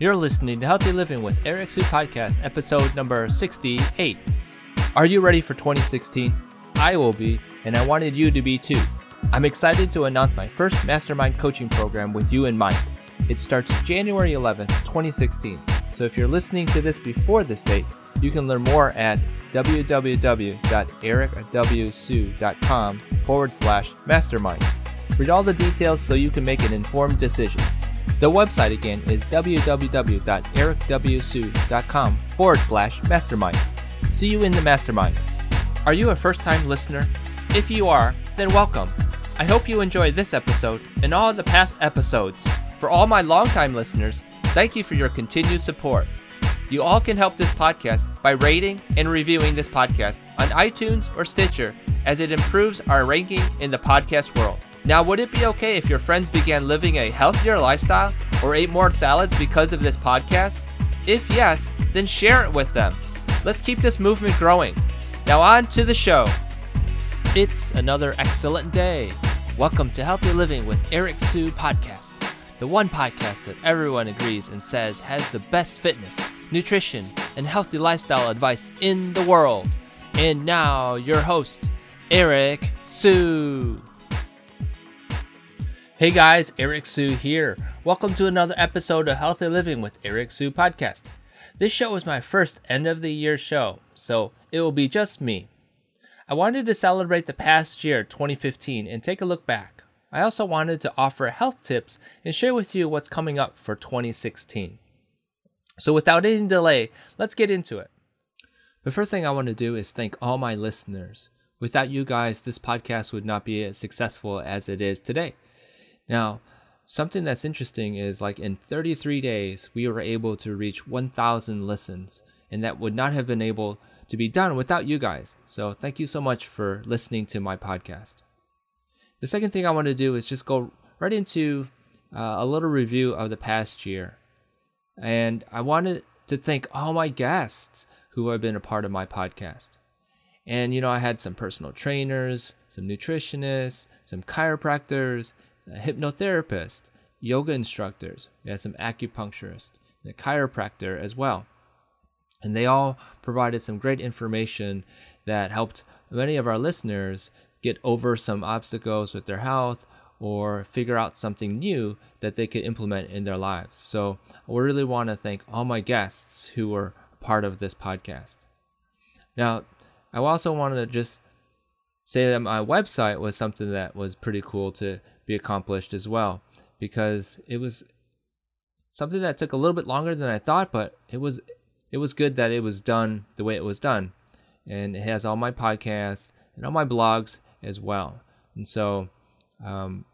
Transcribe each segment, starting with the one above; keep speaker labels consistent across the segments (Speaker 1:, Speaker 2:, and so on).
Speaker 1: You're listening to Healthy Living with Eric Su Podcast, episode number 68. Are you ready for 2016? I will be, and I wanted you to be too. I'm excited to announce my first mastermind coaching program with you in mind. It starts January 11th, 2016. So if you're listening to this before this date, you can learn more at www.ericwsu.com forward slash mastermind. Read all the details so you can make an informed decision. The website again is www.ericwsu.com forward slash mastermind. See you in the mastermind. Are you a first time listener? If you are, then welcome. I hope you enjoy this episode and all the past episodes. For all my longtime listeners, thank you for your continued support. You all can help this podcast by rating and reviewing this podcast on iTunes or Stitcher as it improves our ranking in the podcast world. Now, would it be okay if your friends began living a healthier lifestyle or ate more salads because of this podcast? If yes, then share it with them. Let's keep this movement growing. Now, on to the show. It's another excellent day. Welcome to Healthy Living with Eric Su Podcast, the one podcast that everyone agrees and says has the best fitness, nutrition, and healthy lifestyle advice in the world. And now, your host, Eric Su. Hey guys, Eric Su here. Welcome to another episode of Healthy Living with Eric Su podcast. This show is my first end of the year show, so it will be just me. I wanted to celebrate the past year, 2015, and take a look back. I also wanted to offer health tips and share with you what's coming up for 2016. So, without any delay, let's get into it. The first thing I want to do is thank all my listeners. Without you guys, this podcast would not be as successful as it is today. Now, something that's interesting is like in 33 days, we were able to reach 1,000 listens, and that would not have been able to be done without you guys. So, thank you so much for listening to my podcast. The second thing I want to do is just go right into uh, a little review of the past year. And I wanted to thank all my guests who have been a part of my podcast. And, you know, I had some personal trainers, some nutritionists, some chiropractors, hypnotherapist, yoga instructors, we had some acupuncturists, a chiropractor as well. And they all provided some great information that helped many of our listeners get over some obstacles with their health or figure out something new that they could implement in their lives. So I really want to thank all my guests who were part of this podcast. Now, I also wanted to just say that my website was something that was pretty cool to be accomplished as well because it was something that took a little bit longer than I thought, but it was it was good that it was done the way it was done. And it has all my podcasts and all my blogs as well. And so um,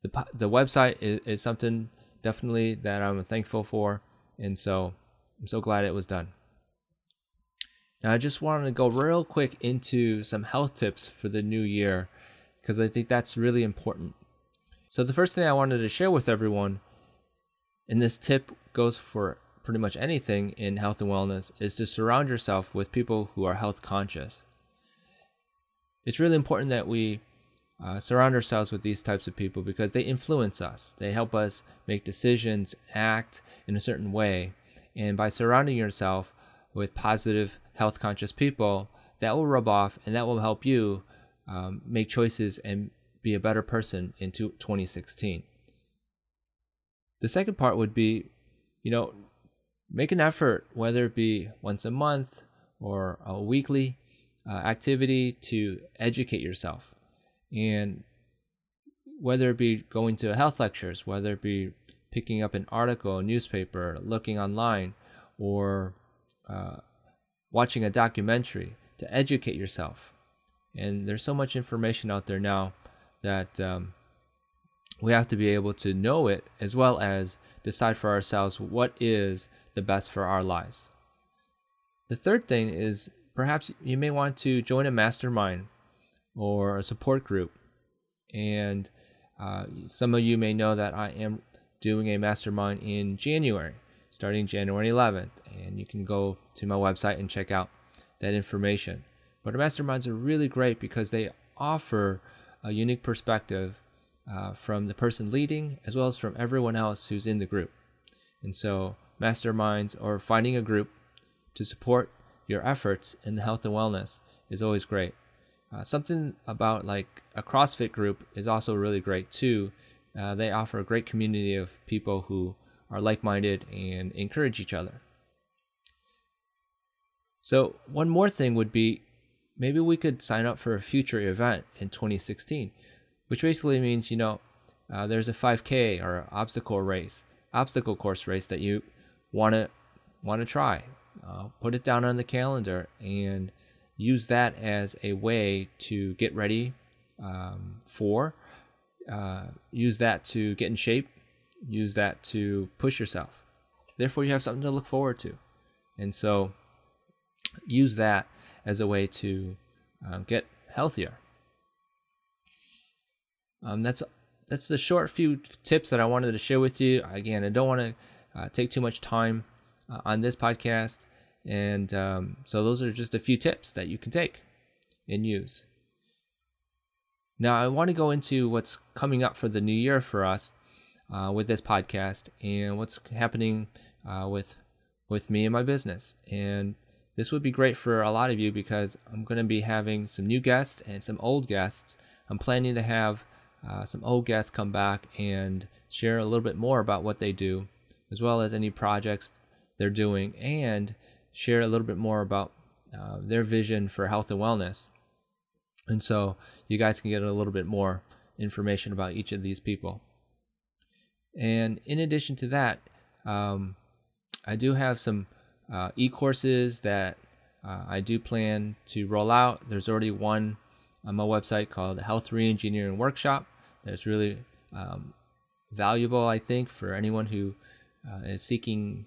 Speaker 1: the, the website is, is something definitely that I'm thankful for. And so I'm so glad it was done. Now, I just wanted to go real quick into some health tips for the new year because I think that's really important. So, the first thing I wanted to share with everyone, and this tip goes for pretty much anything in health and wellness, is to surround yourself with people who are health conscious. It's really important that we uh, surround ourselves with these types of people because they influence us. They help us make decisions, act in a certain way. And by surrounding yourself with positive, health conscious people, that will rub off and that will help you um, make choices and be a better person in 2016. The second part would be, you know, make an effort, whether it be once a month or a weekly uh, activity, to educate yourself. And whether it be going to health lectures, whether it be picking up an article, a newspaper, looking online, or uh, watching a documentary to educate yourself. And there's so much information out there now that um, we have to be able to know it as well as decide for ourselves what is the best for our lives. The third thing is perhaps you may want to join a mastermind or a support group. And uh, some of you may know that I am doing a mastermind in January starting January 11th. And you can go to my website and check out that information. But masterminds are really great because they offer a unique perspective uh, from the person leading as well as from everyone else who's in the group. And so masterminds, or finding a group to support your efforts in the health and wellness is always great. Uh, something about like a CrossFit group is also really great too. Uh, they offer a great community of people who are like minded and encourage each other. So, one more thing would be maybe we could sign up for a future event in 2016, which basically means, you know, uh, there's a 5K or obstacle race, obstacle course race that you want to want to try. Uh, put it down on the calendar and use that as a way to get ready um, for. Uh, use that to get in shape. Use that to push yourself. Therefore, you have something to look forward to, and so use that as a way to um, get healthier. Um, that's that's the short few tips that I wanted to share with you. Again, I don't want to uh, take too much time uh, on this podcast, and um, so those are just a few tips that you can take and use. Now, I want to go into what's coming up for the new year for us uh, with this podcast and what's happening uh, with with me and my business. And this would be great for a lot of you because I'm going to be having some new guests and some old guests. I'm planning to have uh, some old guests come back and share a little bit more about what they do, as well as any projects they're doing, and share a little bit more about uh, their vision for health and wellness. And so you guys can get a little bit more information about each of these people. And in addition to that, um, I do have some uh, e-courses that uh, I do plan to roll out. There's already one on my website called the Health Reengineering Workshop. That's really um, valuable, I think, for anyone who uh, is seeking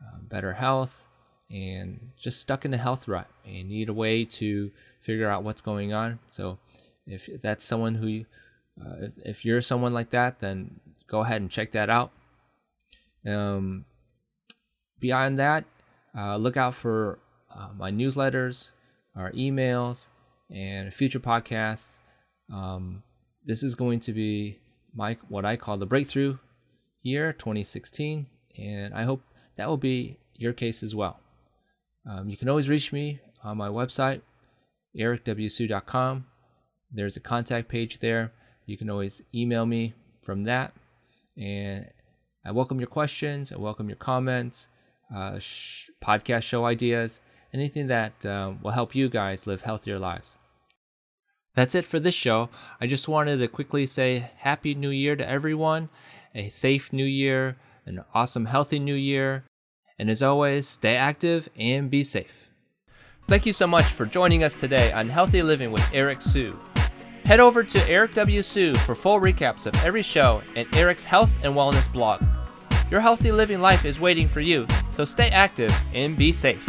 Speaker 1: uh, better health and just stuck in a health rut and need a way to figure out what's going on. So, if that's someone who, uh, if, if you're someone like that, then go ahead and check that out. Um, beyond that, uh, look out for uh, my newsletters, our emails, and future podcasts. Um, this is going to be my what I call the breakthrough year 2016, and I hope that will be your case as well. Um, you can always reach me on my website, ericwsu.com. There's a contact page there. You can always email me from that. And I welcome your questions. I welcome your comments uh, sh- podcast show ideas, anything that um, will help you guys live healthier lives. That's it for this show. I just wanted to quickly say Happy New Year to everyone, a safe New Year, an awesome, healthy New Year, and as always, stay active and be safe. Thank you so much for joining us today on Healthy Living with Eric Su. Head over to Eric W. Su for full recaps of every show and Eric's health and wellness blog. Your healthy living life is waiting for you, so stay active and be safe.